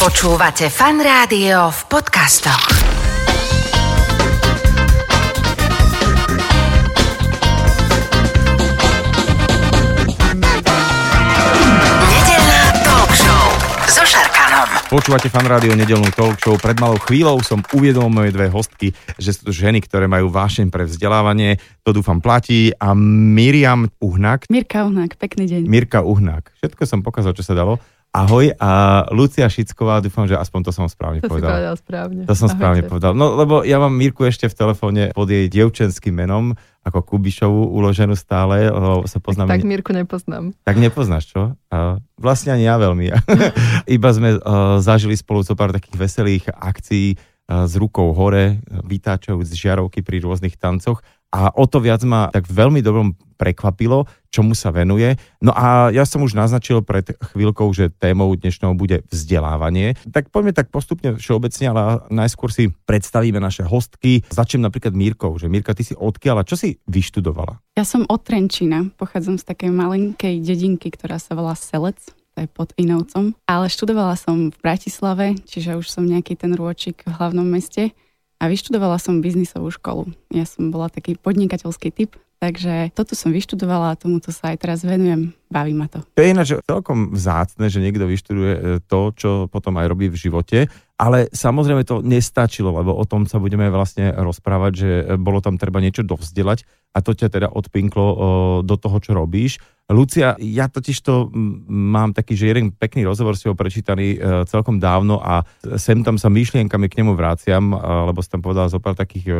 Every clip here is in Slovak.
Počúvate fan rádio v podcastoch. Nedeľná talk show so Šarkanom. Počúvate fan rádio nedelnú talk show. Pred malou chvíľou som uviedol moje dve hostky, že sú to ženy, ktoré majú vášeň pre vzdelávanie. To dúfam platí. A Miriam Uhnák. Mirka Uhnák, pekný deň. Mirka Uhnák. Všetko som pokazal, čo sa dalo. Ahoj a Lucia Šicková, dúfam, že aspoň to som správne to povedal. si povedal správne. To som Ahojte. správne povedal. No lebo ja mám Mirku ešte v telefóne pod jej dievčenským menom, ako Kubišovu uloženú stále, lebo sa Tak, poznáme. tak Mirku nepoznám. Tak nepoznáš, čo? Vlastne ani ja veľmi. Iba sme uh, zažili spolu zo pár takých veselých akcií s rukou hore, vytáčajúc žiarovky pri rôznych tancoch a o to viac ma tak veľmi dobrom prekvapilo, čomu sa venuje. No a ja som už naznačil pred chvíľkou, že témou dnešnou bude vzdelávanie. Tak poďme tak postupne všeobecne, ale najskôr si predstavíme naše hostky. Začnem napríklad Mírkou, že Mírka, ty si odkiaľ a čo si vyštudovala? Ja som od Trenčína, pochádzam z takej malinkej dedinky, ktorá sa volá Selec, je pod Inovcom. Ale študovala som v Bratislave, čiže už som nejaký ten rôčik v hlavnom meste. A vyštudovala som biznisovú školu. Ja som bola taký podnikateľský typ, takže toto som vyštudovala a tomuto sa aj teraz venujem. Baví ma to. To je ináč celkom vzácne, že niekto vyštuduje e, to, čo potom aj robí v živote, ale samozrejme to nestačilo, lebo o tom sa budeme vlastne rozprávať, že e, bolo tam treba niečo dovzdelať a to ťa teda odpinklo o, do toho, čo robíš. Lucia, ja totiž to mám taký, že jeden pekný rozhovor si ho prečítaný e, celkom dávno a sem tam sa myšlienkami k nemu vráciam, e, lebo si tam povedal zo takých e,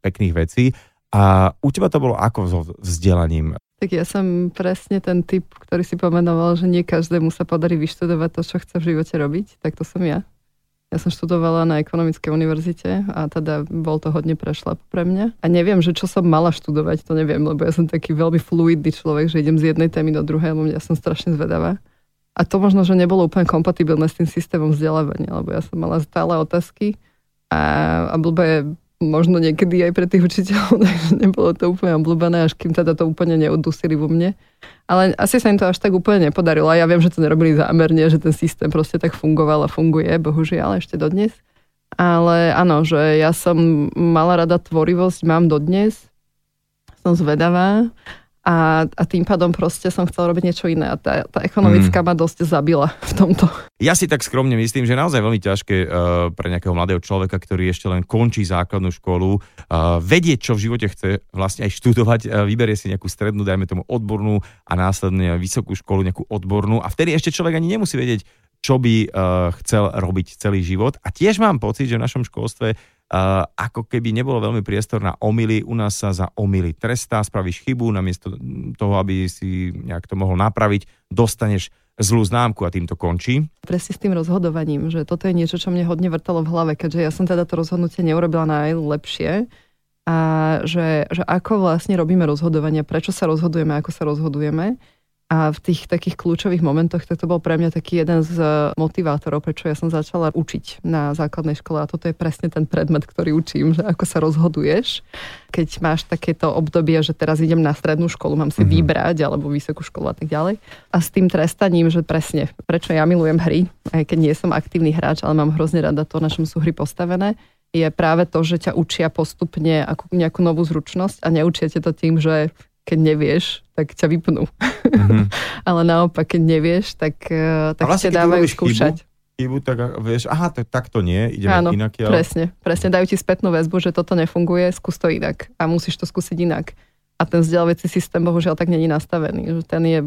pekných vecí. A u teba to bolo ako so vzdelaním? Tak ja som presne ten typ, ktorý si pomenoval, že nie každému sa podarí vyštudovať to, čo chce v živote robiť. Tak to som ja. Ja som študovala na ekonomickej univerzite a teda bol to hodne prešlap pre mňa. A neviem, že čo som mala študovať, to neviem, lebo ja som taký veľmi fluidný človek, že idem z jednej témy do druhej, lebo ja som strašne zvedavá. A to možno, že nebolo úplne kompatibilné s tým systémom vzdelávania, lebo ja som mala stále otázky a, a blbé možno niekedy aj pre tých učiteľov, takže nebolo to úplne obľúbené, až kým teda to úplne neodusili vo mne. Ale asi sa im to až tak úplne nepodarilo. Ja viem, že to nerobili zámerne, že ten systém proste tak fungoval a funguje, bohužiaľ, ešte dodnes. Ale áno, že ja som mala rada tvorivosť, mám dodnes. Som zvedavá. A, a tým pádom proste som chcela robiť niečo iné. A tá, tá ekonomická mm. ma dosť zabila v tomto. Ja si tak skromne myslím, že naozaj veľmi ťažké uh, pre nejakého mladého človeka, ktorý ešte len končí základnú školu, uh, vedieť, čo v živote chce vlastne aj študovať, uh, vyberie si nejakú strednú, dajme tomu odbornú a následne vysokú školu, nejakú odbornú a vtedy ešte človek ani nemusí vedieť, čo by uh, chcel robiť celý život. A tiež mám pocit, že v našom školstve ako keby nebolo veľmi priestor na omily, u nás sa za omily trestá, spravíš chybu, namiesto toho, aby si nejak to mohol napraviť, dostaneš zlú známku a tým to končí. Presne s tým rozhodovaním, že toto je niečo, čo mne hodne vrtalo v hlave, keďže ja som teda to rozhodnutie neurobila najlepšie a že, že ako vlastne robíme rozhodovania, prečo sa rozhodujeme, ako sa rozhodujeme. A v tých takých kľúčových momentoch, tak to bol pre mňa taký jeden z motivátorov, prečo ja som začala učiť na základnej škole. A toto je presne ten predmet, ktorý učím, že ako sa rozhoduješ. Keď máš takéto obdobie, že teraz idem na strednú školu, mám si mm-hmm. vybrať, alebo vysokú školu a tak ďalej. A s tým trestaním, že presne, prečo ja milujem hry, aj keď nie som aktívny hráč, ale mám hrozne rada to, na čom sú hry postavené, je práve to, že ťa učia postupne ako nejakú novú zručnosť a neučia to tým, že keď nevieš, tak ťa vypnú. Mm-hmm. Ale naopak, keď nevieš, tak, eh, tak vlastne, ťa dávajú skúšať. Chybu, chybu, tak vieš, aha, to, tak to nie, ideme Áno, inak. Ale... presne, presne, dajú ti spätnú väzbu, že toto nefunguje, skús to inak a musíš to skúsiť inak. A ten vzdelávací systém bohužiaľ tak není nastavený. Že ten je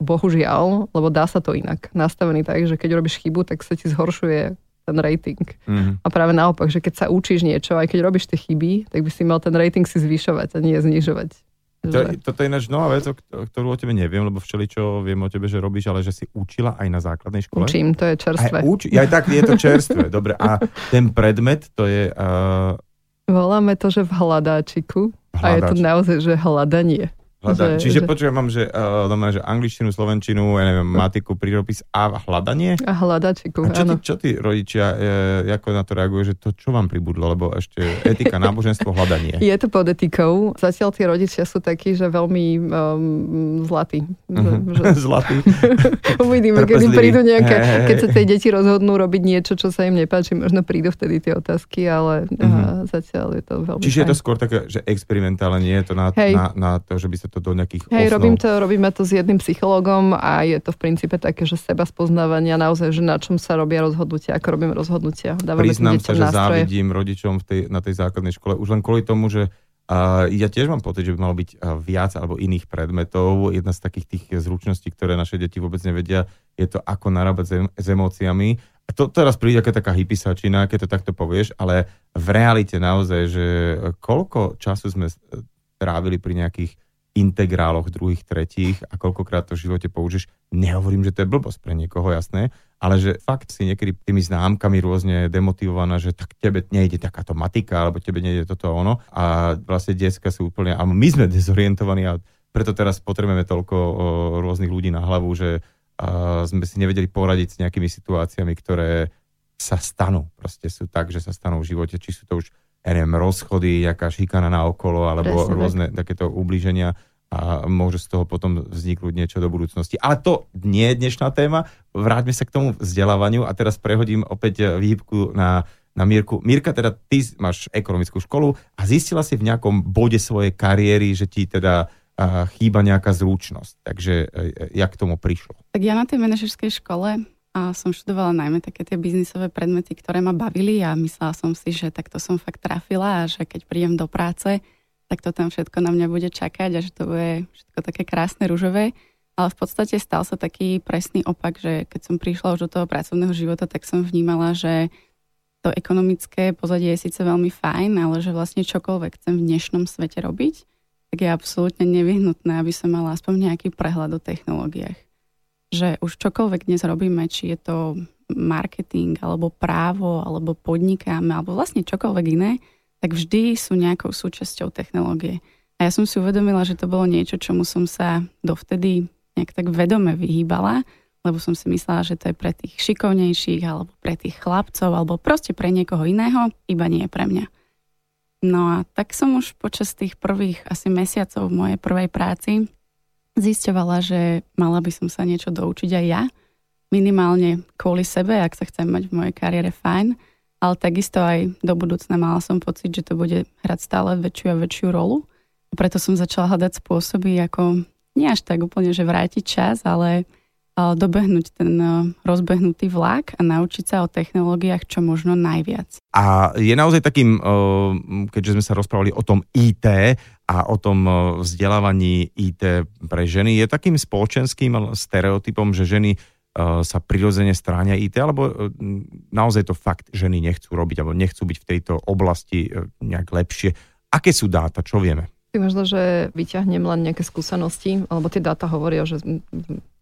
bohužiaľ, lebo dá sa to inak, nastavený tak, že keď robíš chybu, tak sa ti zhoršuje ten rating. Mm-hmm. A práve naopak, že keď sa učíš niečo, aj keď robíš tie chyby, tak by si mal ten rating si zvyšovať a nie znižovať. To, toto je ináč nová vec, o ktorú o tebe neviem, lebo všeli, čo viem o tebe, že robíš, ale že si učila aj na základnej škole. Učím, to je čerstvé. Aj, uč, aj tak je to čerstvé, dobre. A ten predmet, to je... Uh... Voláme to, že v hľadáčiku. A je to naozaj, že hľadanie. Hľada, Že- čiže že- počujem, mám, že, uh, doma, že angličtinu, slovenčinu, ja neviem, matiku, príropis a hľadanie. A hľadačiku, A čo tí, áno. čo tí rodičia, e, ako na to reagujú, že to čo vám pribudlo, lebo ešte etika, náboženstvo, hľadanie. Je to pod etikou. Zatiaľ tí rodičia sú takí, že veľmi um, zlatí. Mhm. Že, Zlatý. uvidíme, kedy prídu nejaké, hej, keď sa tie deti rozhodnú robiť niečo, čo sa im nepáči, možno prídu vtedy tie otázky, ale uh, zatiaľ je to veľmi Čiže je to fajn. skôr také, že experimentálne, nie je to na, Hej. na, na to, že by sa to do nejakých Hej, osnov... robím to, robíme to s jedným psychologom a je to v princípe také, že seba spoznávania naozaj, že na čom sa robia rozhodnutia, ako robím rozhodnutia. Dávame Priznám sa, že nástroje. závidím rodičom v tej, na tej základnej škole už len kvôli tomu, že uh, ja tiež mám pocit, že by malo byť viac alebo iných predmetov. Jedna z takých tých zručností, ktoré naše deti vôbec nevedia, je to, ako narábať s, em- s emóciami. A to teraz príde aká taká hypisačina, keď to takto povieš, ale v realite naozaj, že koľko času sme trávili pri nejakých integráloch druhých, tretích a koľkokrát to v živote použiješ. Nehovorím, že to je blbosť pre niekoho, jasné, ale že fakt si niekedy tými známkami rôzne demotivovaná, že tak tebe nejde takáto matika, alebo tebe nejde toto a ono. A vlastne detská sú úplne, a my sme dezorientovaní a preto teraz potrebujeme toľko rôznych ľudí na hlavu, že sme si nevedeli poradiť s nejakými situáciami, ktoré sa stanú. Proste sú tak, že sa stanú v živote, či sú to už ja neviem, rozchody, jaká šikana na okolo, alebo Presne tak. rôzne takéto ublíženia a môže z toho potom vzniknúť niečo do budúcnosti. Ale to nie je dnešná téma. Vráťme sa k tomu vzdelávaniu a teraz prehodím opäť výhybku na, na Mirku. Mirka, teda ty máš ekonomickú školu a zistila si v nejakom bode svojej kariéry, že ti teda chýba nejaká zručnosť. Takže e, jak k tomu prišlo? Tak ja na tej manažerskej škole a som študovala najmä také tie biznisové predmety, ktoré ma bavili a myslela som si, že takto som fakt trafila a že keď prídem do práce, tak to tam všetko na mňa bude čakať a že to bude všetko také krásne, ružové. Ale v podstate stal sa taký presný opak, že keď som prišla už do toho pracovného života, tak som vnímala, že to ekonomické pozadie je síce veľmi fajn, ale že vlastne čokoľvek chcem v dnešnom svete robiť, tak je absolútne nevyhnutné, aby som mala aspoň nejaký prehľad o technológiách že už čokoľvek dnes robíme, či je to marketing, alebo právo, alebo podnikáme, alebo vlastne čokoľvek iné, tak vždy sú nejakou súčasťou technológie. A ja som si uvedomila, že to bolo niečo, čomu som sa dovtedy nejak tak vedome vyhýbala, lebo som si myslela, že to je pre tých šikovnejších, alebo pre tých chlapcov, alebo proste pre niekoho iného, iba nie pre mňa. No a tak som už počas tých prvých asi mesiacov v mojej prvej práci zisťovala, že mala by som sa niečo doučiť aj ja. Minimálne kvôli sebe, ak sa chcem mať v mojej kariére fajn, ale takisto aj do budúcna mala som pocit, že to bude hrať stále väčšiu a väčšiu rolu. Preto som začala hľadať spôsoby, ako nie až tak úplne, že vrátiť čas, ale dobehnúť ten eh, rozbehnutý vlak a naučiť sa o technológiách čo možno najviac. A je naozaj takým, keďže sme sa rozprávali o tom IT a o tom vzdelávaní IT pre ženy, je takým spoločenským stereotypom, že ženy sa prirodzene stráňa IT, alebo naozaj to fakt ženy nechcú robiť, alebo nechcú byť v tejto oblasti nejak lepšie. Aké sú dáta, čo vieme? Možno, že vyťahnem len nejaké skúsenosti, alebo tie dáta hovoria, že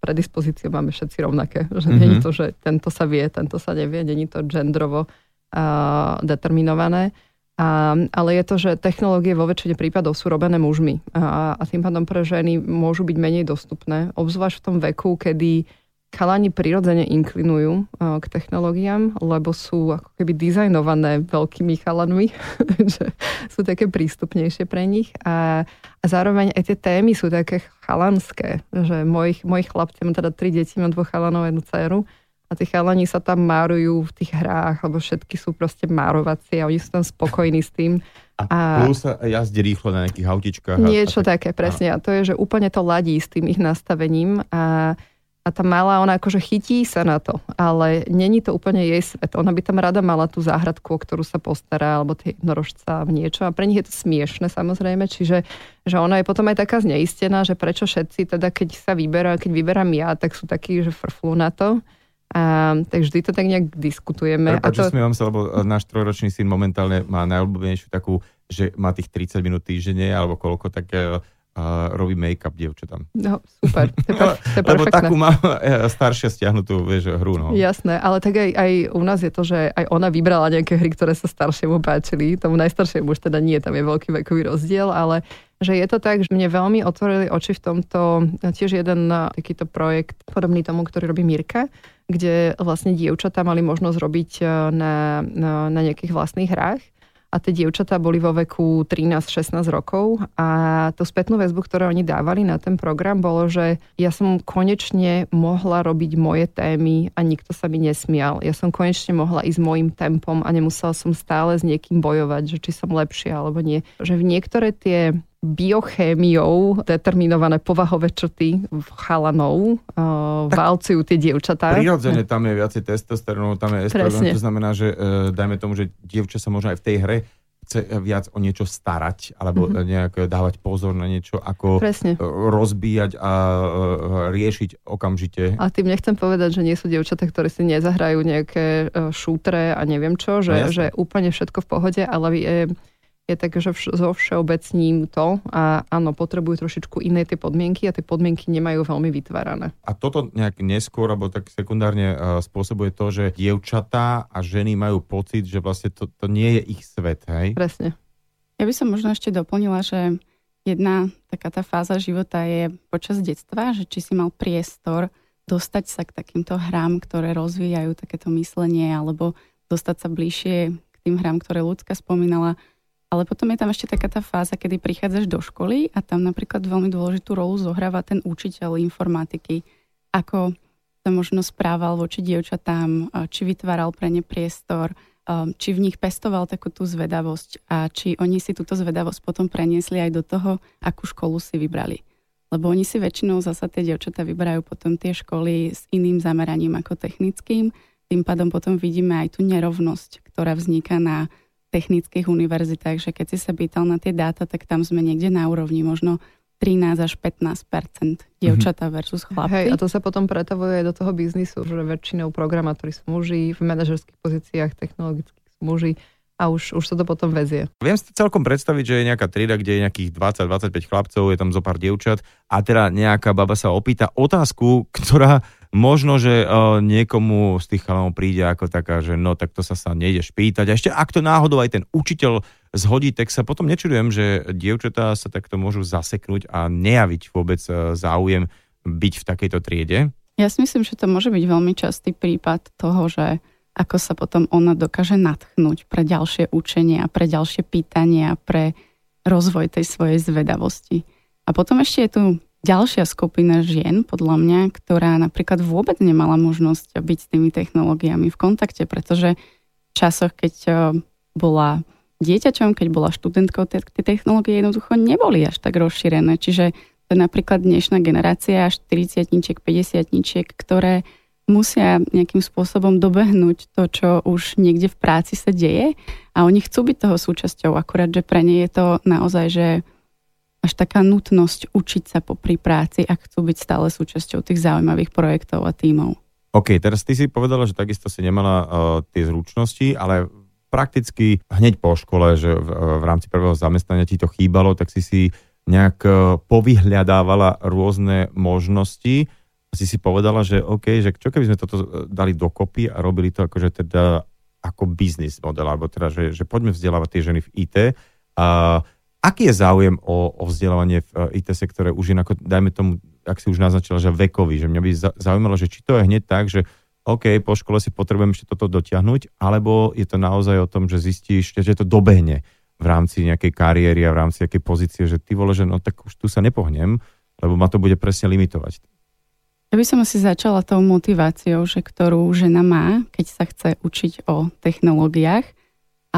predispozície máme všetci rovnaké. Že mm-hmm. nie je to, že tento sa vie, tento sa nevie, je to gendrovo uh, determinované. A, ale je to, že technológie vo väčšine prípadov sú robené mužmi a, a tým pádom pre ženy môžu byť menej dostupné, obzvlášť v tom veku, kedy chalani prirodzene inklinujú uh, k technológiám, lebo sú ako keby dizajnované veľkými chalanmi, že sú také prístupnejšie pre nich a, a zároveň aj tie témy sú také chalanské, že mojich, mojich chlapci, mám teda tri deti, mám dvoch chalanov a jednu dceru a tí chalani sa tam márujú v tých hrách, lebo všetky sú proste márovacie a oni sú tam spokojní s tým. A, A- plus sa jazdí rýchlo na nejakých autičkách. Niečo a také, presne. A to je, že úplne to ladí s tým ich nastavením a, a tá malá, ona akože chytí sa na to, ale není to úplne jej svet. Ona by tam rada mala tú záhradku, o ktorú sa postará, alebo tie jednorožca niečo a pre nich je to smiešne samozrejme, čiže že ona je potom aj taká zneistená, že prečo všetci, teda keď sa vyberá, keď vyberám ja, tak sú takí, že frflú na to. A, tak vždy to tak nejak diskutujeme. Prepač, a to, smievam sa, lebo náš trojročný syn momentálne má najobľúbenejšiu takú, že má tých 30 minút týždenne alebo koľko, tak e, uh, robí make-up dievčatám. No, super, to je, per- to je Lebo perfektné. takú má eh, staršia stiahnutú, vieš, hru, no. Jasné, ale tak aj, aj u nás je to, že aj ona vybrala nejaké hry, ktoré sa staršiemu páčili. Tomu najstaršiemu už teda nie, tam je veľký vekový rozdiel, ale že je to tak, že mne veľmi otvorili oči v tomto, tiež jeden eh, takýto projekt, podobný tomu, ktorý robí Mirka, kde vlastne dievčatá mali možnosť robiť na, na, na nejakých vlastných hrách a tie dievčatá boli vo veku 13-16 rokov a tú spätnú väzbu, ktorú oni dávali na ten program, bolo, že ja som konečne mohla robiť moje témy a nikto sa mi nesmial. Ja som konečne mohla ísť môjim tempom a nemusela som stále s niekým bojovať, že či som lepšia alebo nie. Že v niektoré tie biochémiou determinované povahové črty v chalanov uh, valcujú tie dievčatá. Prirodzene tam je viacej testosterónu, tam je estrogen, to znamená, že uh, dajme tomu, že dievča sa možno aj v tej hre chce viac o niečo starať, alebo mm-hmm. nejak dávať pozor na niečo, ako Presne. eh, rozbíjať a riešiť okamžite. A tým nechcem povedať, že nie sú dievčatá, ktoré si nezahrajú nejaké šútre a neviem čo, že, No že úplne všetko v pohode, ale je, je tak, že vš- zo všeobecním to a áno, potrebujú trošičku iné tie podmienky a tie podmienky nemajú veľmi vytvárané. A toto nejak neskôr, alebo tak sekundárne uh, spôsobuje to, že dievčatá a ženy majú pocit, že vlastne to, to nie je ich svet, hej? Presne. Ja by som možno ešte doplnila, že jedna taká tá fáza života je počas detstva, že či si mal priestor dostať sa k takýmto hrám, ktoré rozvíjajú takéto myslenie, alebo dostať sa bližšie k tým hrám, ktoré ľudská spomínala. Ale potom je tam ešte taká tá fáza, kedy prichádzaš do školy a tam napríklad veľmi dôležitú rolu zohráva ten učiteľ informatiky. Ako sa možno správal voči dievčatám, či vytváral pre ne priestor, um, či v nich pestoval takú tú zvedavosť a či oni si túto zvedavosť potom preniesli aj do toho, akú školu si vybrali. Lebo oni si väčšinou zasa tie dievčatá vyberajú potom tie školy s iným zameraním ako technickým. Tým pádom potom vidíme aj tú nerovnosť, ktorá vzniká na technických univerzitách, že keď si sa pýtal na tie dáta, tak tam sme niekde na úrovni možno 13 až 15 dievčatá versus chlapci. Hej, a to sa potom pretavuje aj do toho biznisu, že väčšinou programátori sú muži, v manažerských pozíciách technologických sú muži a už, už sa to potom vezie. Viem si celkom predstaviť, že je nejaká trieda, kde je nejakých 20-25 chlapcov, je tam zo pár dievčat a teda nejaká baba sa opýta otázku, ktorá možno, že uh, niekomu z tých chalanov príde ako taká, že no tak to sa sa nejdeš pýtať. A ešte ak to náhodou aj ten učiteľ zhodí, tak sa potom nečudujem, že dievčatá sa takto môžu zaseknúť a nejaviť vôbec uh, záujem byť v takejto triede. Ja si myslím, že to môže byť veľmi častý prípad toho, že ako sa potom ona dokáže natchnúť pre ďalšie učenie a pre ďalšie pýtania, pre rozvoj tej svojej zvedavosti. A potom ešte je tu ďalšia skupina žien, podľa mňa, ktorá napríklad vôbec nemala možnosť byť s tými technológiami v kontakte, pretože v časoch, keď eh, bola dieťaťom, keď bola študentkou, tie technológie jednoducho neboli až tak rozšírené. Čiže to je napríklad dnešná generácia 40 50 ktoré musia nejakým spôsobom dobehnúť to, čo už niekde v práci sa deje a oni chcú byť toho súčasťou, akorát, že pre ne je to naozaj, že až taká nutnosť učiť sa popri práci a chcú byť stále súčasťou tých zaujímavých projektov a tímov. OK, teraz ty si povedala, že takisto si nemala uh, tie zručnosti, ale prakticky hneď po škole, že v, v rámci prvého zamestnania ti to chýbalo, tak si si nejak uh, povyhľadávala rôzne možnosti a si si povedala, že OK, že čo keby sme toto uh, dali dokopy a robili to akože teda ako biznis model, alebo teda, že, že poďme vzdelávať tie ženy v IT. A aký je záujem o, o vzdelávanie v uh, IT sektore už inak, dajme tomu, ak si už naznačila, že vekový, že mňa by za- zaujímalo, že či to je hneď tak, že OK, po škole si potrebujem ešte toto dotiahnuť, alebo je to naozaj o tom, že zistíš, že to dobehne v rámci nejakej kariéry a v rámci nejakej pozície, že ty vole, že no tak už tu sa nepohnem, lebo ma to bude presne limitovať. Ja by som asi začala tou motiváciou, že ktorú žena má, keď sa chce učiť o technológiách.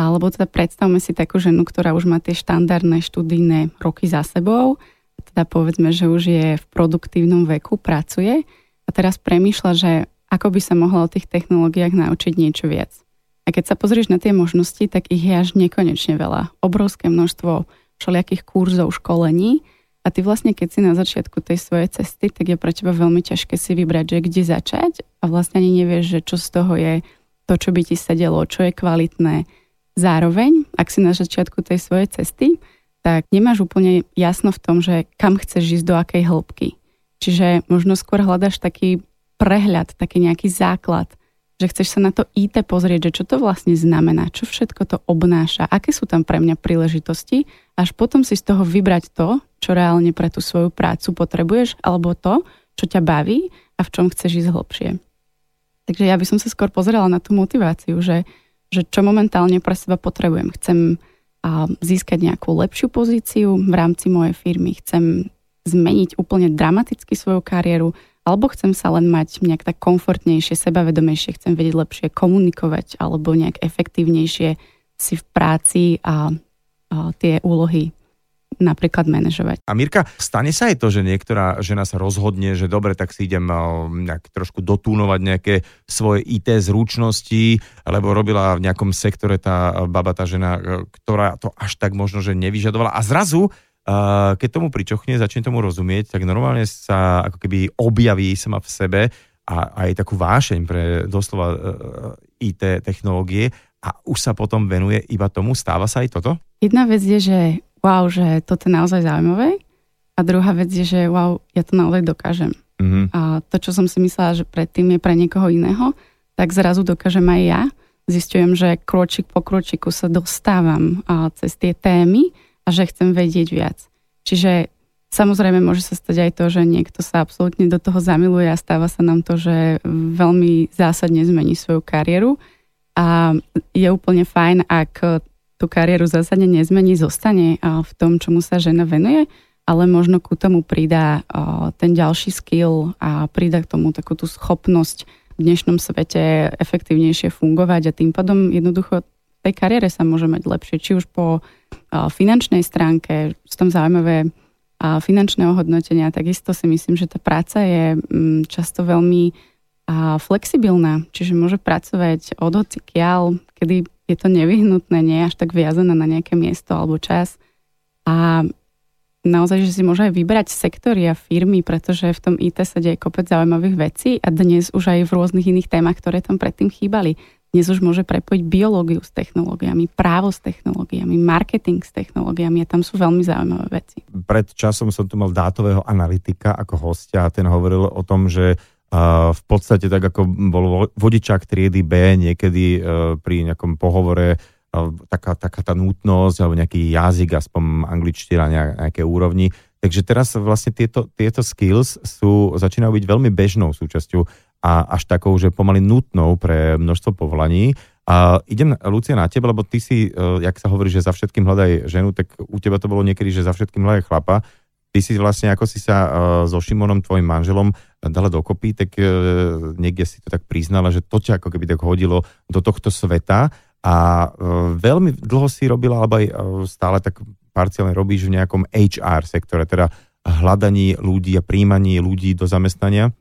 Alebo teda predstavme si takú ženu, ktorá už má tie štandardné študijné roky za sebou. Teda povedzme, že už je v produktívnom veku, pracuje a teraz premýšľa, že ako by sa mohla o tých technológiách naučiť niečo viac. A keď sa pozrieš na tie možnosti, tak ich je až nekonečne veľa. Obrovské množstvo všelijakých kurzov, školení, a ty vlastne, keď si na začiatku tej svojej cesty, tak je pre teba veľmi ťažké si vybrať, že kde začať a vlastne ani nevieš, že čo z toho je to, čo by ti sedelo, čo je kvalitné. Zároveň, ak si na začiatku tej svojej cesty, tak nemáš úplne jasno v tom, že kam chceš ísť, do akej hĺbky. Čiže možno skôr hľadaš taký prehľad, taký nejaký základ, že chceš sa na to IT pozrieť, že čo to vlastne znamená, čo všetko to obnáša, aké sú tam pre mňa príležitosti, až potom si z toho vybrať to, čo reálne pre tú svoju prácu potrebuješ, alebo to, čo ťa baví a v čom chceš ísť hlbšie. Takže ja by som sa skôr pozerala na tú motiváciu, že, že čo momentálne pre seba potrebujem. Chcem a získať nejakú lepšiu pozíciu v rámci mojej firmy, chcem zmeniť úplne dramaticky svoju kariéru, alebo chcem sa len mať nejak tak komfortnejšie, sebavedomejšie, chcem vedieť lepšie komunikovať, alebo nejak efektívnejšie si v práci a, a tie úlohy napríklad manažovať. A Mirka, stane sa aj to, že niektorá žena sa rozhodne, že dobre, tak si idem eh, nejak trošku dotúnovať nejaké svoje IT zručnosti, lebo robila v nejakom sektore tá baba, tá žena, eh, ktorá to až tak možno, že nevyžadovala. A zrazu eh, keď tomu pričochne, začne tomu rozumieť, tak normálne sa ako keby objaví sama v sebe a aj takú vášeň pre doslova IT technológie a už sa potom venuje iba tomu. Stáva sa aj toto? Jedna vec je, že wow, že toto je naozaj zaujímavé. A druhá vec je, že wow, ja to naozaj dokážem. Mm-hmm. A to, čo som si myslela, že predtým je pre niekoho iného, tak zrazu dokážem aj ja. Zistujem, že kročík po kročiku sa dostávam a, cez tie témy a že chcem vedieť viac. Čiže samozrejme môže sa stať aj to, že niekto sa absolútne do toho zamiluje a stáva sa nám to, že veľmi zásadne zmení svoju kariéru. A je úplne fajn, ak tú kariéru zásadne nezmení, zostane v tom, čomu sa žena venuje, ale možno ku tomu pridá ten ďalší skill a pridá k tomu takú tú schopnosť v dnešnom svete efektívnejšie fungovať a tým pádom jednoducho tej kariére sa môže mať lepšie, či už po finančnej stránke, sú tam zaujímavé finančné ohodnotenia, takisto si myslím, že tá práca je mm, často veľmi flexibilná, čiže môže pracovať od hocikiaľ, kedy je to nevyhnutné, nie je až tak viazané na nejaké miesto alebo čas. A naozaj, že si môže aj vybrať sektory a firmy, pretože v tom IT sa deje kopec zaujímavých vecí a dnes už aj v rôznych iných témach, ktoré tam predtým chýbali. Dnes už môže prepojiť biológiu s technológiami, právo s technológiami, marketing s technológiami a tam sú veľmi zaujímavé veci. Pred časom som tu mal dátového analytika ako hostia a ten hovoril o tom, že v podstate tak ako bol vodičák triedy B niekedy e, pri nejakom pohovore e, taká, taká tá nutnosť alebo nejaký jazyk, aspoň angličtina na nejaké úrovni. Takže teraz vlastne tieto, tieto skills sú, začínajú byť veľmi bežnou súčasťou a až takou, že pomaly nutnou pre množstvo povolaní. A idem, Lucia, na teba, lebo ty si, e, jak sa hovorí, že za všetkým hľadaj ženu, tak u teba to bolo niekedy, že za všetkým hľadaj chlapa. Ty si vlastne, ako si sa so Šimonom, tvojim manželom, dala dokopy, tak e, niekde si to tak priznala, že to ťa ako keby tak hodilo do tohto sveta a e, veľmi dlho si robila, alebo aj e, stále tak parciálne robíš v nejakom HR sektore, teda hľadaní ľudí a príjmaní ľudí do zamestnania.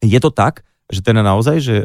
Je to tak, že teda naozaj, že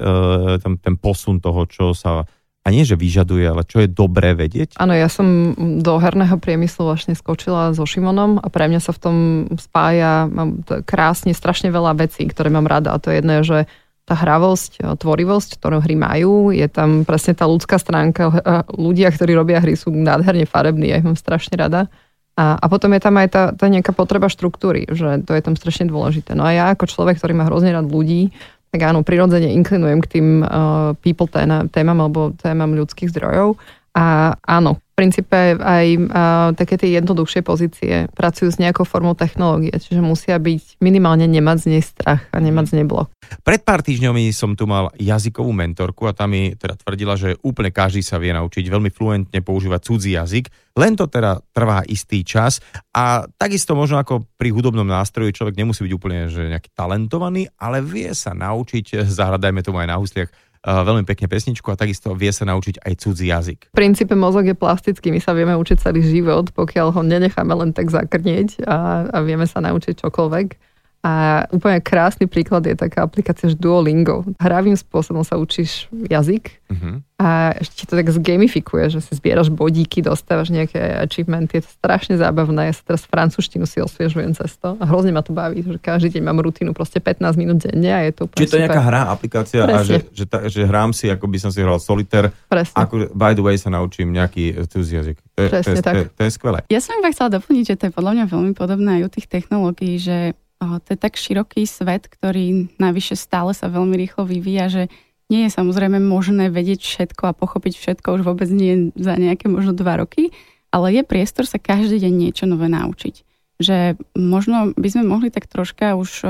ten, ten posun toho, čo sa a nie, že vyžaduje, ale čo je dobré vedieť? Áno, ja som do herného priemyslu vlastne skočila so Šimonom a pre mňa sa v tom spája mám krásne, strašne veľa vecí, ktoré mám rada. A to je jedné, že tá hravosť, tvorivosť, ktorú hry majú, je tam presne tá ľudská stránka. Ľudia, ktorí robia hry, sú nádherne farební, ja ich mám strašne rada. A, a potom je tam aj tá, tá nejaká potreba štruktúry, že to je tam strašne dôležité. No a ja ako človek, ktorý má hrozne rád ľudí, tak áno, prirodzene inklinujem k tým uh, people témam alebo témam ľudských zdrojov. A áno, princípe aj uh, také tie jednoduchšie pozície pracujú s nejakou formou technológie, čiže musia byť minimálne nemať z nej strach a nemať z nej blok. Pred pár týždňami som tu mal jazykovú mentorku a tam mi teda tvrdila, že úplne každý sa vie naučiť veľmi fluentne používať cudzí jazyk, len to teda trvá istý čas a takisto možno ako pri hudobnom nástroji človek nemusí byť úplne že nejaký talentovaný, ale vie sa naučiť, zahľadajme tomu aj na husliach, veľmi pekne pesničku a takisto vie sa naučiť aj cudzí jazyk. V princípe mozog je plastický, my sa vieme učiť celý život, pokiaľ ho nenecháme len tak zakrnieť a, a vieme sa naučiť čokoľvek. A úplne krásny príklad je taká aplikácia Duolingo. Hravým spôsobom sa učíš jazyk Uh-huh. a ešte to tak zgamifikuje, že si zbieraš bodíky, dostávaš nejaké achievementy. Je to strašne zábavné. Ja sa teraz francúzštinu si osviežujem cez to a hrozne ma to baví, že každý deň mám rutinu proste 15 minút denne a je to úplne Čiže to je nejaká hra, aplikácia a Presne. že, že, ta, že hrám si, ako by som si hral solitaire, Presne. ako by the way sa naučím nejaký cudzí jazyk. To je, to, je, Presne to, je, tak. to je skvelé. Ja som iba chcela doplniť, že to je podľa mňa veľmi podobné aj u tých technológií, že to je tak široký svet, ktorý navyše stále sa veľmi rýchlo vyvíja, že nie je samozrejme možné vedieť všetko a pochopiť všetko už vôbec nie za nejaké možno dva roky, ale je priestor sa každý deň niečo nové naučiť. Že možno by sme mohli tak troška už o,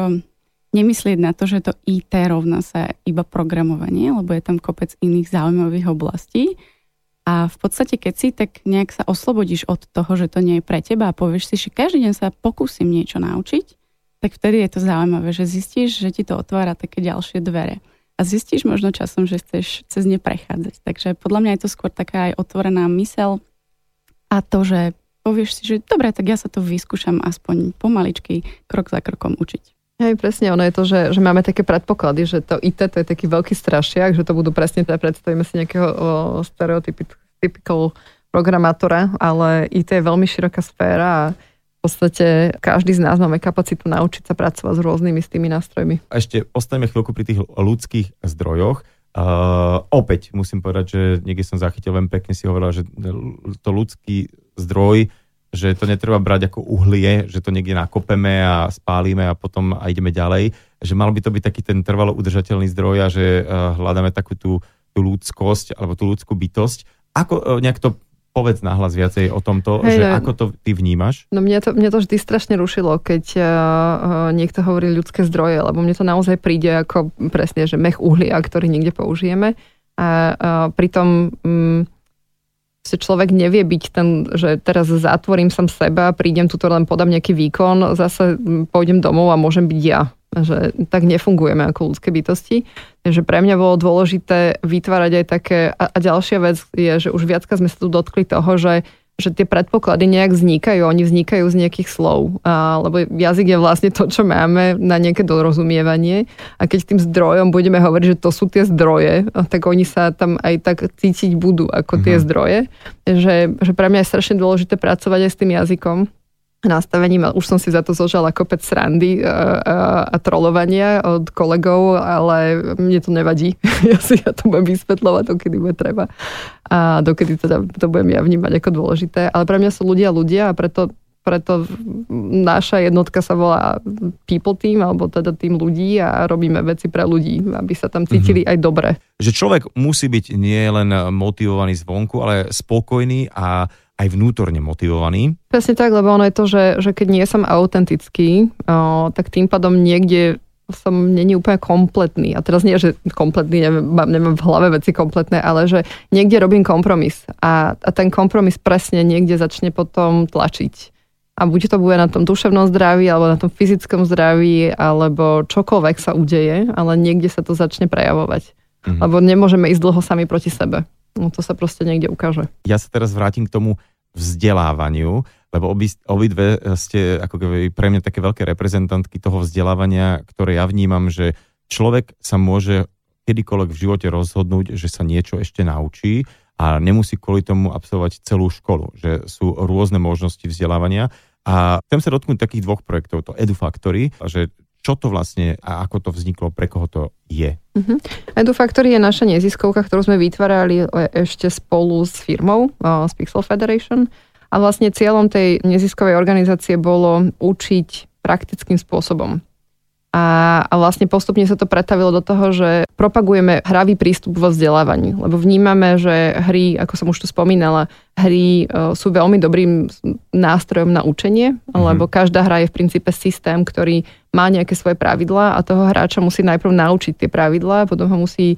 nemyslieť na to, že to IT rovná sa iba programovanie, lebo je tam kopec iných zaujímavých oblastí. A v podstate, keď si tak nejak sa oslobodíš od toho, že to nie je pre teba a povieš si, že každý deň sa pokúsim niečo naučiť, tak vtedy je to zaujímavé, že zistíš, že ti to otvára také ďalšie dvere. A zistíš možno časom, že chceš cez ne prechádzať. Takže podľa mňa je to skôr taká aj otvorená mysel a to, že povieš si, že dobre, tak ja sa to vyskúšam aspoň pomaličky, krok za krokom učiť. Hej, presne, ono je to, že, že máme také predpoklady, že to IT to je taký veľký strašiak, že to budú presne, teda predstavíme si nejakého o, stereotypical programátora, ale IT je veľmi široká sféra a v podstate každý z nás máme kapacitu naučiť sa pracovať s rôznymi s tými nástrojmi. A ešte ostaneme chvíľku pri tých ľudských zdrojoch. Uh, opäť musím povedať, že niekde som zachytil veľmi pekne si hovorila, že to ľudský zdroj, že to netreba brať ako uhlie, že to niekde nakopeme a spálime a potom a ideme ďalej. Že mal by to byť taký ten trvalo udržateľný zdroj a že uh, hľadáme takú tú, tú ľudskosť alebo tú ľudskú bytosť. Ako uh, nejak to povedz nahlas viacej o tomto, Hej, že no. ako to ty vnímaš? No mne to, mne to vždy strašne rušilo, keď uh, niekto hovorí ľudské zdroje, lebo mne to naozaj príde ako presne, že mech uhlia, ktorý niekde použijeme. A uh, pritom um, si človek nevie byť ten, že teraz zatvorím sam seba, prídem tuto len podám nejaký výkon, zase mm, pôjdem domov a môžem byť ja. Že tak nefungujeme ako ľudské bytosti. Takže pre mňa bolo dôležité vytvárať aj také... A, a ďalšia vec je, že už viacka sme sa tu dotkli toho, že že tie predpoklady nejak vznikajú, oni vznikajú z nejakých slov, a, lebo jazyk je vlastne to, čo máme na nejaké dorozumievanie a keď tým zdrojom budeme hovoriť, že to sú tie zdroje, tak oni sa tam aj tak cítiť budú ako tie Mhm. zdroje, že, že pre mňa je strašne dôležité pracovať aj s tým jazykom, nastavením, a už som si za to zožala kopec srandy a, a, a trolovania od kolegov, ale mne to nevadí. Ja si ja to budem vysvetľovať, dokedy bude treba a dokedy teda to budem ja vnímať ako dôležité. Ale pre mňa sú ľudia ľudia a preto, preto naša jednotka sa volá people team, alebo teda tým ľudí a robíme veci pre ľudí, aby sa tam cítili aj dobre. Že človek musí byť nie len motivovaný zvonku, ale spokojný a aj vnútorne motivovaný. Presne tak, lebo ono je to, že, že keď nie som autentický, o, tak tým pádom niekde som není úplne kompletný. A teraz nie, že kompletný, neviem, mám, nemám v hlave veci kompletné, ale že niekde robím kompromis. A, a ten kompromis presne niekde začne potom tlačiť. A buď to bude na tom duševnom zdraví, alebo na tom fyzickom zdraví, alebo čokoľvek sa udeje, ale niekde sa to začne prejavovať. Mhm. Lebo nemôžeme ísť dlho sami proti sebe. No to sa proste niekde ukáže. Ja sa teraz vrátim k tomu vzdelávaniu, lebo obi, obidve ste ako keby pre mňa také veľké reprezentantky toho vzdelávania, ktoré ja vnímam, že človek sa môže kedykoľvek v živote rozhodnúť, že sa niečo ešte naučí a nemusí kvôli tomu absolvovať celú školu, že sú rôzne možnosti vzdelávania. A chcem sa dotknúť takých dvoch projektov, to EduFactory, že čo to vlastne a ako to vzniklo, pre koho to je. EduFactory je naša neziskovka, ktorú sme vytvárali e- ešte spolu s firmou, o, s Pixel Federation. A vlastne cieľom tej neziskovej organizácie bolo učiť praktickým spôsobom. A, a vlastne postupne sa to pretavilo do toho, že propagujeme hravý prístup vo vzdelávaní, lebo vnímame, že hry, ako som už tu spomínala, hry e, sú veľmi dobrým nástrojom na učenie, lebo každá hra je v princípe systém, ktorý má nejaké svoje pravidlá a toho hráča musí najprv naučiť tie pravidlá, potom ho musí e,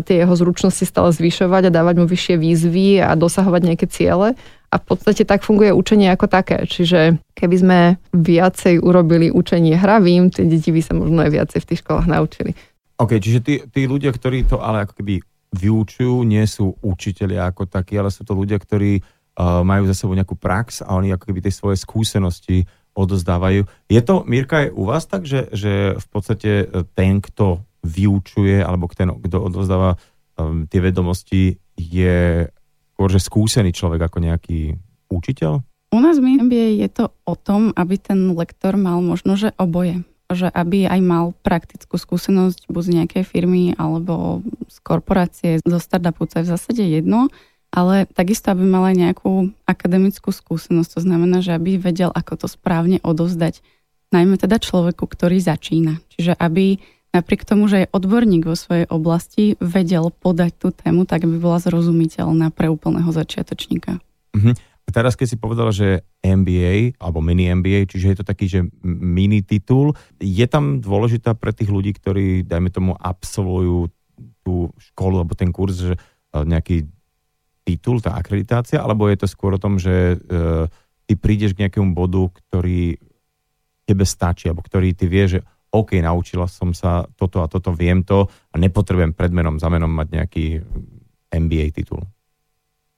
tie jeho zručnosti stále zvyšovať a dávať mu vyššie výzvy a dosahovať nejaké ciele. A v podstate tak funguje učenie ako také. Čiže keby sme viacej urobili učenie hravým, tie deti by sa možno aj viacej v tých školách naučili. OK, čiže tí, tí ľudia, ktorí to ale ako keby vyučujú, nie sú učitelia ako takí, ale sú to ľudia, ktorí uh, majú za sebou nejakú prax a oni ako keby tie svoje skúsenosti odozdávajú. Je to, Mirka, je u vás tak, že, že v podstate ten, kto vyučuje, alebo ten, kto odozdáva um, tie vedomosti, je skôr, že skúsený človek ako nejaký učiteľ? U nás v MBA je to o tom, aby ten lektor mal možno, že oboje. Že aby aj mal praktickú skúsenosť buď z nejakej firmy alebo z korporácie, zo startupu, to je v zásade jedno, ale takisto, aby mal aj nejakú akademickú skúsenosť. To znamená, že aby vedel, ako to správne odovzdať. Najmä teda človeku, ktorý začína. Čiže aby napriek tomu, že je odborník vo svojej oblasti, vedel podať tú tému tak, aby bola zrozumiteľná pre úplného začiatočníka. Uh-huh. A teraz, keď si povedala, že MBA, alebo mini MBA, čiže je to taký, že mini titul, je tam dôležitá pre tých ľudí, ktorí, dajme tomu, absolvujú tú školu alebo ten kurz, že e, nejaký titul, tá akreditácia, alebo je to skôr o tom, že uh, ty prídeš k nejakému bodu, ktorý tebe stačí, alebo ktorý ty vieš, že OK, naučila som sa toto a toto, viem to a nepotrebujem pred menom za menom mať nejaký MBA titul.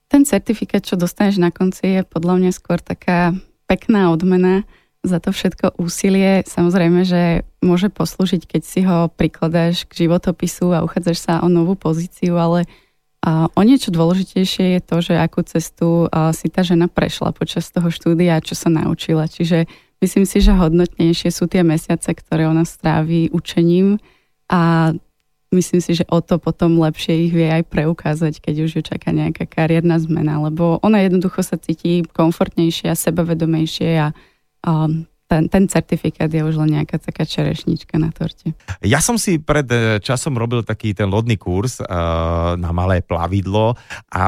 Ten certifikát, čo dostaneš na konci, je podľa mňa skôr taká pekná odmena za to všetko úsilie. Samozrejme, že môže poslúžiť, keď si ho prikladáš k životopisu a uchádzaš sa o novú pozíciu, ale a o niečo dôležitejšie je to, že akú cestu si tá žena prešla počas toho štúdia čo sa naučila. Čiže Myslím si, že hodnotnejšie sú tie mesiace, ktoré ona stráví učením a myslím si, že o to potom lepšie ich vie aj preukázať, keď už ju čaká nejaká kariérna zmena, lebo ona jednoducho sa cíti komfortnejšie a sebavedomejšie a, a ten, ten certifikát je už len nejaká taká čerešnička na torte. Ja som si pred e, časom robil taký ten lodný kurz uh, na malé plavidlo a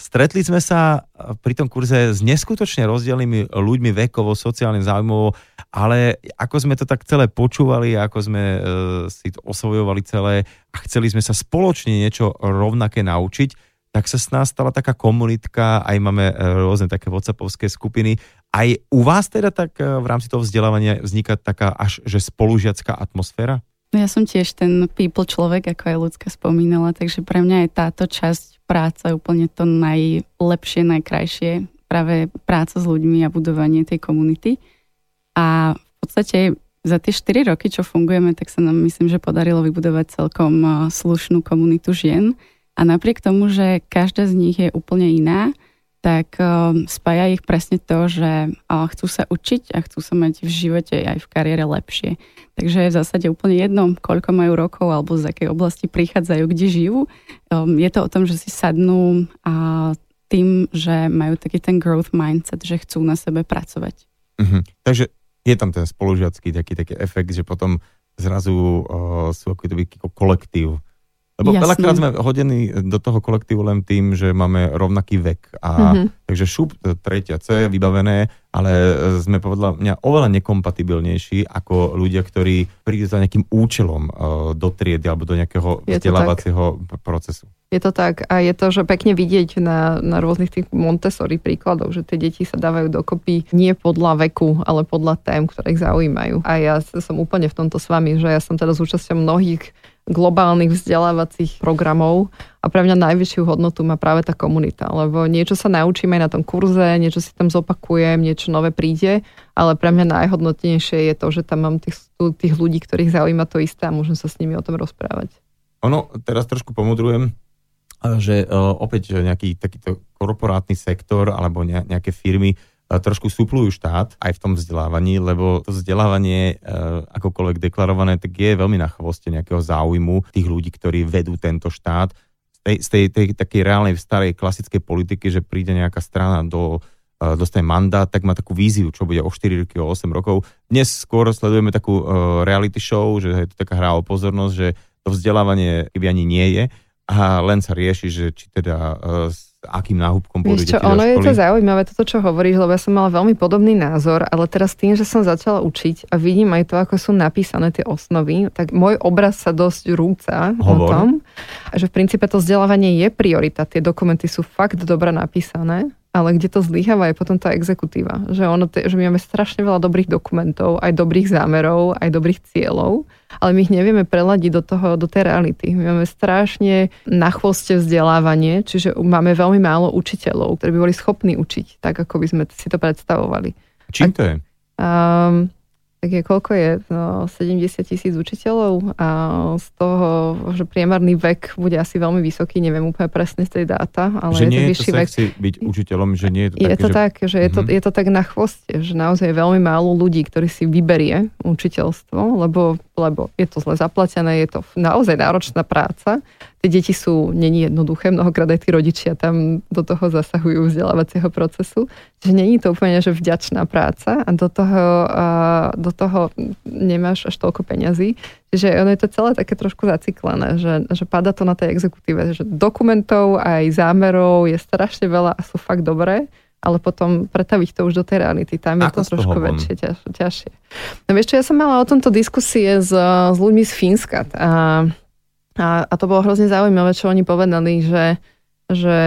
stretli sme sa e, pri tom kurze s neskutočne rozdielnymi ľuďmi vekovo, sociálne záujmovo, ale ako sme to tak celé počúvali, ako sme uh, si to osvojovali celé a chceli sme sa spoločne niečo rovnaké naučiť, tak sa s nás stala taká komunitka, aj máme rôzne také whatsappovské skupiny aj u vás teda tak e, v rámci toho vzdelávania vzniká taká až že spolužiacká atmosféra? No ja som tiež ten people človek, ako aj ľudská spomínala, takže pre mňa je táto časť práce úplne to najlepšie, najkrajšie, práve práca s ľuďmi a budovanie tej komunity. A v podstate za tie 4 roky, čo fungujeme, tak sa nám myslím, že podarilo vybudovať celkom e, slušnú komunitu žien. A napriek tomu, že každá z nich je úplne iná, tak um, spája ich presne to, že uh, chcú sa učiť a chcú sa mať v živote aj v kariére lepšie. Takže je v zásade úplne jedno, koľko majú rokov alebo z akej oblasti prichádzajú, kde žijú. Um, je to o tom, že si sadnú a tým, že majú taký ten growth mindset, že chcú na sebe pracovať. Uh-huh. Takže je tam ten spolužiacký taký, taký efekt, že potom zrazu uh, sú ako kolektív lebo Jasne. veľakrát sme hodení do toho kolektívu len tým, že máme rovnaký vek. A mm-hmm. takže šup, tretia C, vybavené, ale sme podľa mňa oveľa nekompatibilnejší ako ľudia, ktorí prídu za nejakým účelom uh, do triedy alebo do nejakého vzdelávacieho procesu. Je to tak a je to, že pekne vidieť na, na rôznych tých Montessori príkladoch, že tie deti sa dávajú dokopy nie podľa veku, ale podľa tém, ktoré ich zaujímajú. A ja som úplne v tomto s vami, že ja som teda zúčastňom mnohých globálnych vzdelávacích programov a pre mňa najvyššiu hodnotu má práve tá komunita, lebo niečo sa naučíme na tom kurze, niečo si tam zopakujem, niečo nové príde, ale pre mňa najhodnotnejšie je to, že tam mám tých, tých ľudí, ktorých zaujíma to isté a môžem sa s nimi o tom rozprávať. Ono, teraz trošku pomudrujem, že uh, opäť nejaký takýto korporátny sektor alebo nejaké firmy trošku súplujú štát aj v tom vzdelávaní, lebo to vzdelávanie, e, akokoľvek deklarované, tak je veľmi na chvoste nejakého záujmu tých ľudí, ktorí vedú tento štát. Z tej, z tej, tej takej reálnej starej klasickej politiky, že príde nejaká strana do e, dostane mandát, tak má takú víziu, čo bude o 4 roky, o 8 rokov. Dnes skôr sledujeme takú uh, reality show, že je to taká hra o pozornosť, že to vzdelávanie keby ani nie je a len sa rieši, že či teda akým náhubkom pôjdu deti ono je to zaujímavé, toto, čo hovoríš, lebo ja som mala veľmi podobný názor, ale teraz tým, že som začala učiť a vidím aj to, ako sú napísané tie osnovy, tak môj obraz sa dosť rúca Hovor. o tom, že v princípe to vzdelávanie je priorita. Tie dokumenty sú fakt dobre napísané ale kde to zlyháva je potom tá exekutíva. Že, ono, že my máme strašne veľa dobrých dokumentov, aj dobrých zámerov, aj dobrých cieľov, ale my ich nevieme preladiť do, toho, do tej reality. My máme strašne na chvoste vzdelávanie, čiže máme veľmi málo učiteľov, ktorí by boli schopní učiť, tak ako by sme si to predstavovali. Čím to je? Um, tak je koľko je? No, 70 tisíc učiteľov a z toho, že priemerný vek bude asi veľmi vysoký, neviem úplne presne z tej dáta, ale že je nie to je vyšší to vek. byť učiteľom, že nie je to Je také, to že... tak, že je to, Mhm. je to tak na chvoste, že naozaj je veľmi málo ľudí, ktorí si vyberie učiteľstvo, lebo, lebo je to zle zaplatené, je to naozaj náročná práca. Tie deti sú, není jednoduché, mnohokrát aj tí rodičia tam do toho zasahujú vzdelávacieho procesu. Čiže není to úplne, že vďačná práca a do toho, do toho nemáš až toľko peňazí. Čiže ono je to celé také trošku zaciklené, že, že pada to na tej exekutíve, že dokumentov aj zámerov je strašne veľa a sú fakt dobré, ale potom pretaviť to už do tej reality, tam je Ako to trošku väčšie, ťaž, ťažšie. No vieš čo, ja som mala o tomto diskusie s, s ľuďmi z Fínska a, a, a to bolo hrozne zaujímavé, čo oni povedali, že, že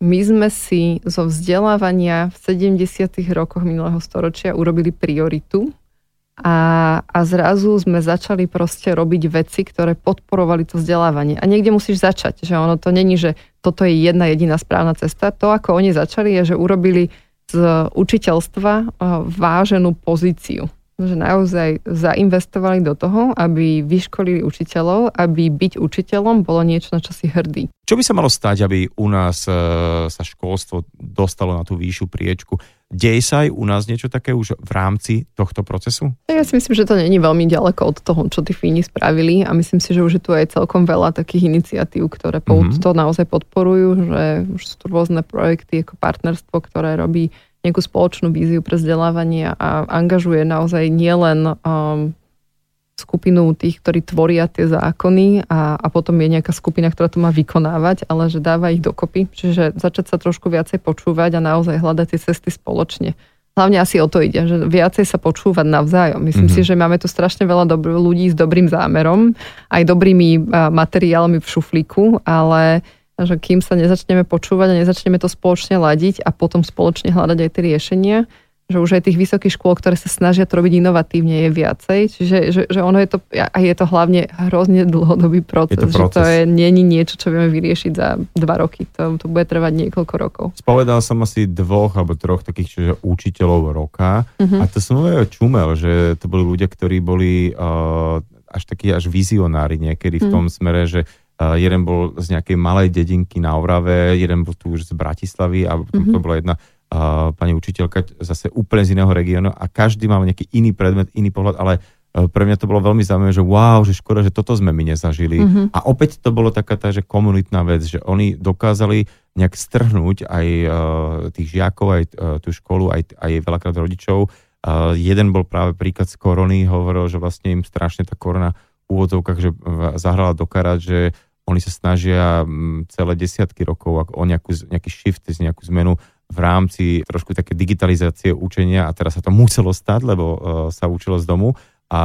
my sme si zo vzdelávania v 70. rokoch minulého storočia urobili prioritu a, a zrazu sme začali proste robiť veci, ktoré podporovali to vzdelávanie. A niekde musíš začať, že ono to není, že toto je jedna jediná správna cesta. To, ako oni začali, je, že urobili z učiteľstva eh, váženú pozíciu. Že naozaj zainvestovali do toho, aby vyškolili učiteľov, aby byť učiteľom bolo niečo, na čo si hrdý. Čo by sa malo stať, aby u nás e, sa školstvo dostalo na tú výššiu priečku? Deje sa aj u nás niečo také už v rámci tohto procesu? Ja si myslím, že to není veľmi ďaleko od toho, čo tí Fíni spravili a myslím si, že už je tu aj celkom veľa takých iniciatív, ktoré Mhm. mm-hmm. to naozaj podporujú, že už sú tu rôzne projekty ako partnerstvo, ktoré robí nejakú spoločnú víziu pre vzdelávanie a angažuje naozaj nielen um, skupinu tých, ktorí tvoria tie zákony a, a potom je nejaká skupina, ktorá to má vykonávať, ale že dáva ich dokopy. Čiže začať sa trošku viacej počúvať a naozaj hľadať tie cesty spoločne. Hlavne asi o to ide, že viacej sa počúvať navzájom. Myslím Mhm. mm-hmm. si, že máme tu strašne veľa dobr- ľudí s dobrým zámerom, aj dobrými a, materiálmi v šuflíku, ale že kým sa nezačneme počúvať a nezačneme to spoločne ladiť a potom spoločne hľadať aj tie riešenia, že už aj tých vysokých škôl, ktoré sa snažia to robiť inovatívne, je viacej. Čiže že, že ono je to, a je to hlavne hrozne dlhodobý proces. Je to Že to proces. je, není niečo, čo vieme vyriešiť za dva roky. To, to bude trvať niekoľko rokov. Spovedal som asi dvoch alebo troch takých čiže učiteľov roka Mhm. a to som veľmi čumel, že to boli ľudia, ktorí boli uh, až takí až vizionári niekedy v Mhm. tom smere, že uh, jeden bol z nejakej malej dedinky na Orave, jeden bol tu už z Bratislavy a potom Mhm. to bola jedna pani učiteľka zase úplne z iného regiónu a každý mal nejaký iný predmet, iný pohľad, ale uh, pre mňa to bolo veľmi zaujímavé, že wow, že škoda, že toto sme my nezažili. Mhm. A opäť to bolo taká tá, že komunitná vec, že oni dokázali nejak strhnúť aj uh, tých žiakov, aj uh, tú školu, aj, aj veľakrát rodičov. Uh, jeden bol práve príklad z korony, hovoril, že vlastne im strašne tá korona v úvodzovkách, že zahrala do karát, že oni sa snažia celé desiatky rokov o nejakú, nejaký shift, nejakú zmenu v rámci trošku také digitalizácie učenia a teraz sa to muselo stať, lebo uh, sa učilo z domu a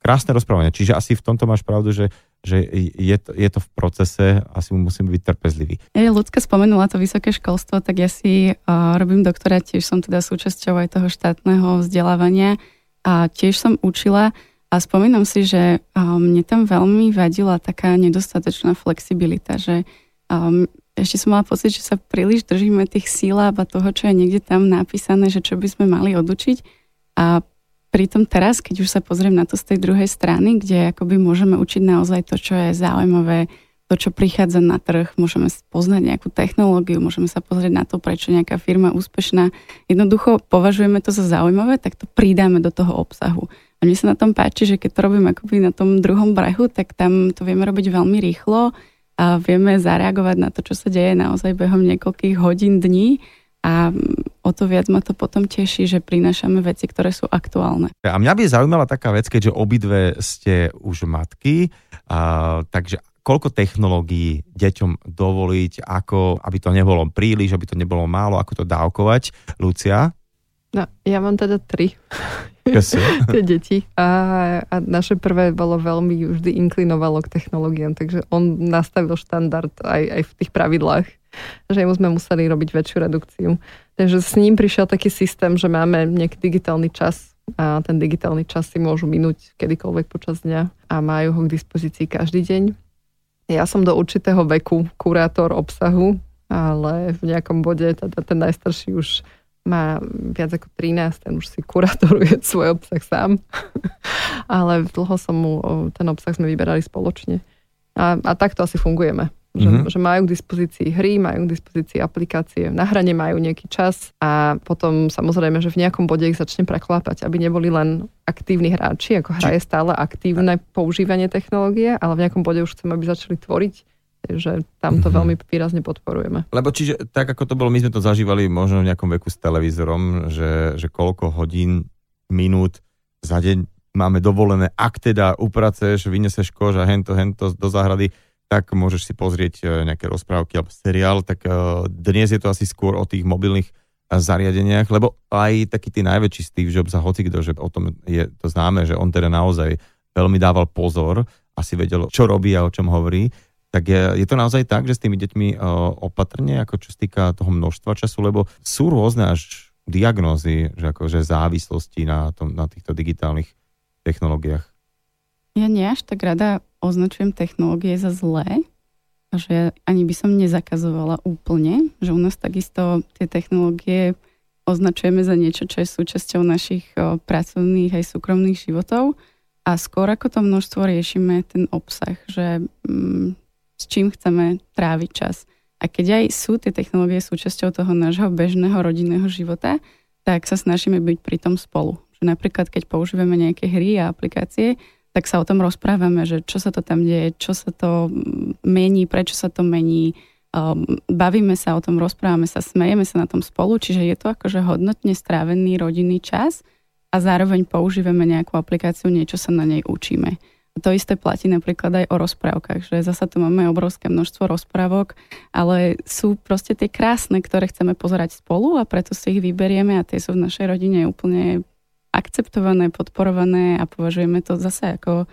krásne rozprávanie. Čiže asi v tomto máš pravdu, že, že je, to, je to v procese, asi musíme byť trpezliví. Ja, ľudská spomenula to vysoké školstvo, tak ja si uh, robím doktorát, tiež som teda súčasťou aj toho štátneho vzdelávania a tiež som učila a spomínam si, že uh, mne tam veľmi vadila taká nedostatočná flexibilita, že um, ešte som mala pocit, že sa príliš držíme tých síláb a toho, čo je niekde tam napísané, že čo by sme mali odučiť a pritom teraz, keď už sa pozriem na to z tej druhej strany, kde akoby môžeme učiť naozaj to, čo je zaujímavé, to, čo prichádza na trh, môžeme poznať nejakú technológiu, môžeme sa pozrieť na to, prečo nejaká firma úspešná. Jednoducho považujeme to za zaujímavé, tak to pridáme do toho obsahu. A mne sa na tom páči, že keď to robím akoby na tom druhom brehu, tak tam to vieme robiť veľmi rýchlo a vieme zareagovať na to, čo sa deje naozaj behom niekoľkých hodín, dní a o to viac ma to potom teší, že prinášame veci, ktoré sú aktuálne. A mňa by zaujímala taká vec, keďže obidve ste už matky, a, takže koľko technológií deťom dovoliť, ako, aby to nebolo príliš, aby to nebolo málo, ako to dávkovať. Lucia? No, ja mám teda tri tie deti a, a naše prvé bolo veľmi vždy inklinovalo k technológiám, takže on nastavil štandard aj, aj v tých pravidlách, že mu sme museli robiť väčšiu redukciu. Takže s ním prišiel taký systém, že máme nejaký digitálny čas a ten digitálny čas si môžu minúť kedykoľvek počas dňa a majú ho k dispozícii každý deň. Ja som do určitého veku kurátor obsahu, ale v nejakom bode teda ten najstarší už má viac ako 13, ten už si kuratoruje svoj obsah sám. Ale dlho som mu, ten obsah sme vyberali spoločne. A, a takto asi fungujeme. Že, mm-hmm. že majú k dispozícii hry, majú k dispozícii aplikácie, na hrane majú nejaký čas a potom samozrejme, že v nejakom bode ich začne preklápať, aby neboli len aktívni hráči, ako hra je stále aktívne používanie technológie, ale v nejakom bode už chceme, aby začali tvoriť že tam to mm-hmm. veľmi výrazne podporujeme. Lebo čiže tak, ako to bolo, my sme to zažívali možno v nejakom veku s televízorom, že, že koľko hodín, minút za deň máme dovolené, ak teda upraceš, vyneseš kož a hento, hento do záhrady, tak môžeš si pozrieť e, nejaké rozprávky alebo seriál, tak e, dnes je to asi skôr o tých mobilných e, zariadeniach, lebo aj taký tí najväčší Steve Jobs a hocikto, že o tom je to známe, že on teda naozaj veľmi dával pozor, asi vedel, čo robí a o čom hovorí, tak je, je to naozaj tak, že s tými deťmi opatrne, ako čo sa týka toho množstva času, lebo sú rôzne až diagnózy, že akože závislosti na, tom, na týchto digitálnych technológiách. Ja nie až tak rada označujem technológie za zlé, a že ani by som nezakazovala úplne, že u nás takisto tie technológie označujeme za niečo, čo je súčasťou našich pracovných aj súkromných životov a skôr ako to množstvo riešime ten obsah, že mm, s čím chceme tráviť čas. A keď aj sú tie technológie súčasťou toho nášho bežného rodinného života, tak sa snažíme byť pri tom spolu. Že napríklad, keď používame nejaké hry a aplikácie, tak sa o tom rozprávame, že čo sa to tam deje, čo sa to mení, prečo sa to mení, um, bavíme sa o tom, rozprávame sa, smejeme sa na tom spolu, čiže je to akože hodnotne strávený rodinný čas a zároveň používame nejakú aplikáciu, niečo sa na nej učíme. To isté platí napríklad aj o rozprávkach, že zasa tu máme obrovské množstvo rozprávok, ale sú proste tie krásne, ktoré chceme pozerať spolu a preto si ich vyberieme a tie sú v našej rodine úplne akceptované, podporované a považujeme to zase ako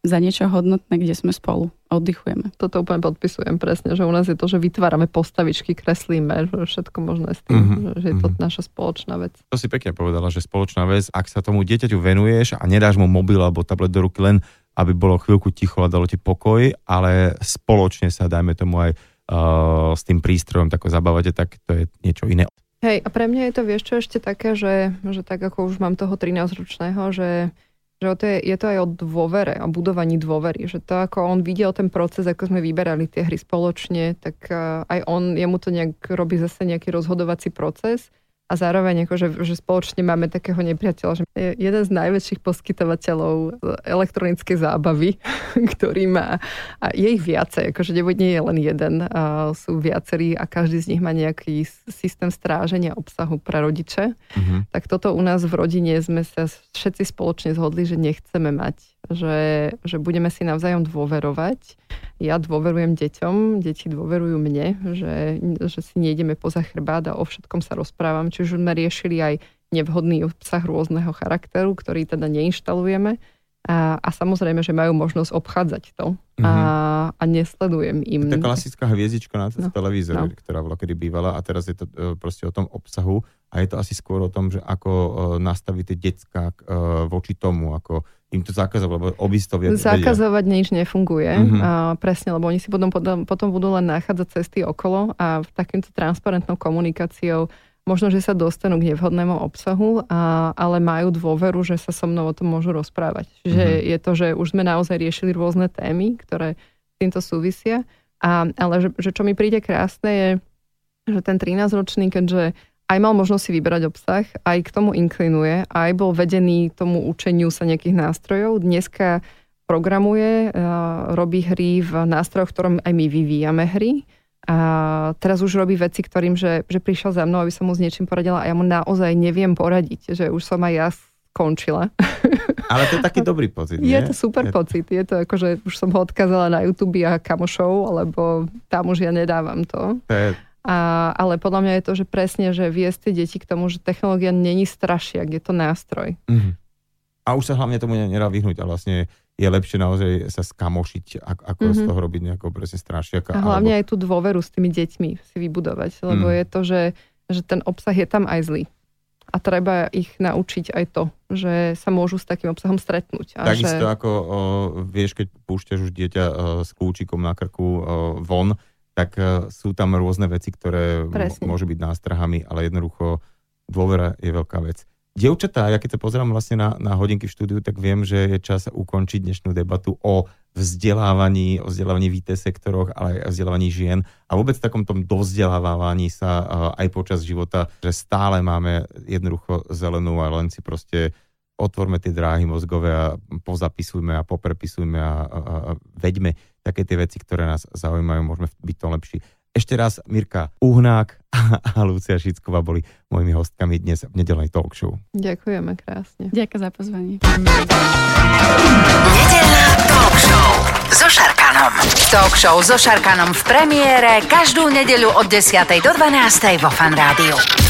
za niečo hodnotné, kde sme spolu oddychujeme. Toto úplne podpisujem presne, že u nás je to, že vytvárame postavičky, kreslíme, že všetko možné s tým, mm-hmm. že je to mm-hmm. naša spoločná vec. To si pekne povedala, že spoločná vec, ak sa tomu dieťaťu venuješ a nedáš mu mobil alebo tablet do ruky len, aby bolo chvíľku ticho a dalo ti pokoj, ale spoločne sa, dajme tomu aj uh, s tým prístrojom tako zabávate, tak to je niečo iné. Hej, a pre mňa je to, vieš čo, ešte také, že, že tak ako už mám toho 13-ročného, že, že to je, je to aj o dôvere, o budovaní dôvery, že to ako on videl ten proces, ako sme vyberali tie hry spoločne, tak aj on, jemu to nejak robí zase nejaký rozhodovací proces a zároveň akože, že spoločne máme takého nepriateľa, že je jeden z najväčších poskytovateľov elektronickej zábavy, ktorý má, a je ich viacej, akože nie je len jeden, a sú viacerí a každý z nich má nejaký systém stráženia obsahu pre rodiče. Uh-huh. Tak toto u nás v rodine sme sa všetci spoločne zhodli, že nechceme mať že, že budeme si navzájom dôverovať. Ja dôverujem deťom, deti dôverujú mne, že, že si nejdeme poza chrbát a o všetkom sa rozprávam. Čiže sme riešili aj nevhodný obsah rôzneho charakteru, ktorý teda neinštalujeme. A, a samozrejme, že majú možnosť obchádzať to mm-hmm. a, mhm. a nesledujem im. Tá klasická hviezdička na no, televízore, no. ktorá bola kedy bývala a teraz je to e, proste o tom obsahu a je to asi skôr o tom, že ako e, nastaviť tie decka e, voči tomu, ako im to zakazovať, lebo obisto vie, Zakazovať vedia. nič nefunguje, mm-hmm. a presne, lebo oni si potom, potom, budú len nachádzať cesty okolo a takýmto transparentnou komunikáciou možno, že sa dostanú k nevhodnému obsahu, a, ale majú dôveru, že sa so mnou o tom môžu rozprávať. Čiže mm-hmm. je to, že už sme naozaj riešili rôzne témy, ktoré s týmto súvisia, a, ale že, že čo mi príde krásne je, že ten 13-ročný, keďže aj mal možnosť si vybrať obsah, aj k tomu inklinuje, aj bol vedený tomu učeniu sa nejakých nástrojov. Dneska programuje, robí hry v nástrojoch, ktorom aj my vyvíjame hry. A teraz už robí veci, ktorým, že, že prišiel za mnou, aby som mu s niečím poradila a ja mu naozaj neviem poradiť, že už som aj ja skončila. Ale to je taký dobrý pocit, nie? Je to super je... pocit. Je to ako, že už som ho odkázala na YouTube a kamošov, lebo tam už ja nedávam to. To je a, ale podľa mňa je to, že presne, že viesť tie deti k tomu, že technológia není strašiak, je to nástroj. Mm-hmm. A už sa hlavne tomu nedá vyhnúť a vlastne je lepšie naozaj sa skamošiť, ako, mm-hmm. z toho robiť nejakého presne strašiaka. A hlavne alebo... aj tú dôveru s tými deťmi si vybudovať, lebo mm. je to, že, že ten obsah je tam aj zlý. A treba ich naučiť aj to, že sa môžu s takým obsahom stretnúť. A Takisto že... ako o, vieš, keď púšťaš už dieťa o, s kľúčikom na krku o, von, tak uh, sú tam rôzne veci, ktoré m- môžu byť nástrahami, ale jednoducho dôvera je veľká vec. Dievčatá, ja keď sa pozerám vlastne na, na hodinky v štúdiu, tak viem, že je čas ukončiť dnešnú debatu o vzdelávaní, o vzdelávaní v IT sektoroch, ale aj o vzdelávaní žien a vôbec v takom tom dovzdelávaní sa aj počas života, že stále máme jednoducho zelenú a len si proste otvorme tie dráhy mozgové a pozapisujme a poprepisujme a, a, a veďme také tie veci, ktoré nás zaujímajú, môžeme byť to lepší. Ešte raz Mirka Uhnák a Lucia Šicková boli mojimi hostkami dnes v nedelnej talk show. Ďakujeme krásne. Ďakujem za pozvanie. Nedelná talk show so Šarkanom. Talk show so Šarkanom v premiére každú nedeľu od 10. do 12. vo Fan Rádiu.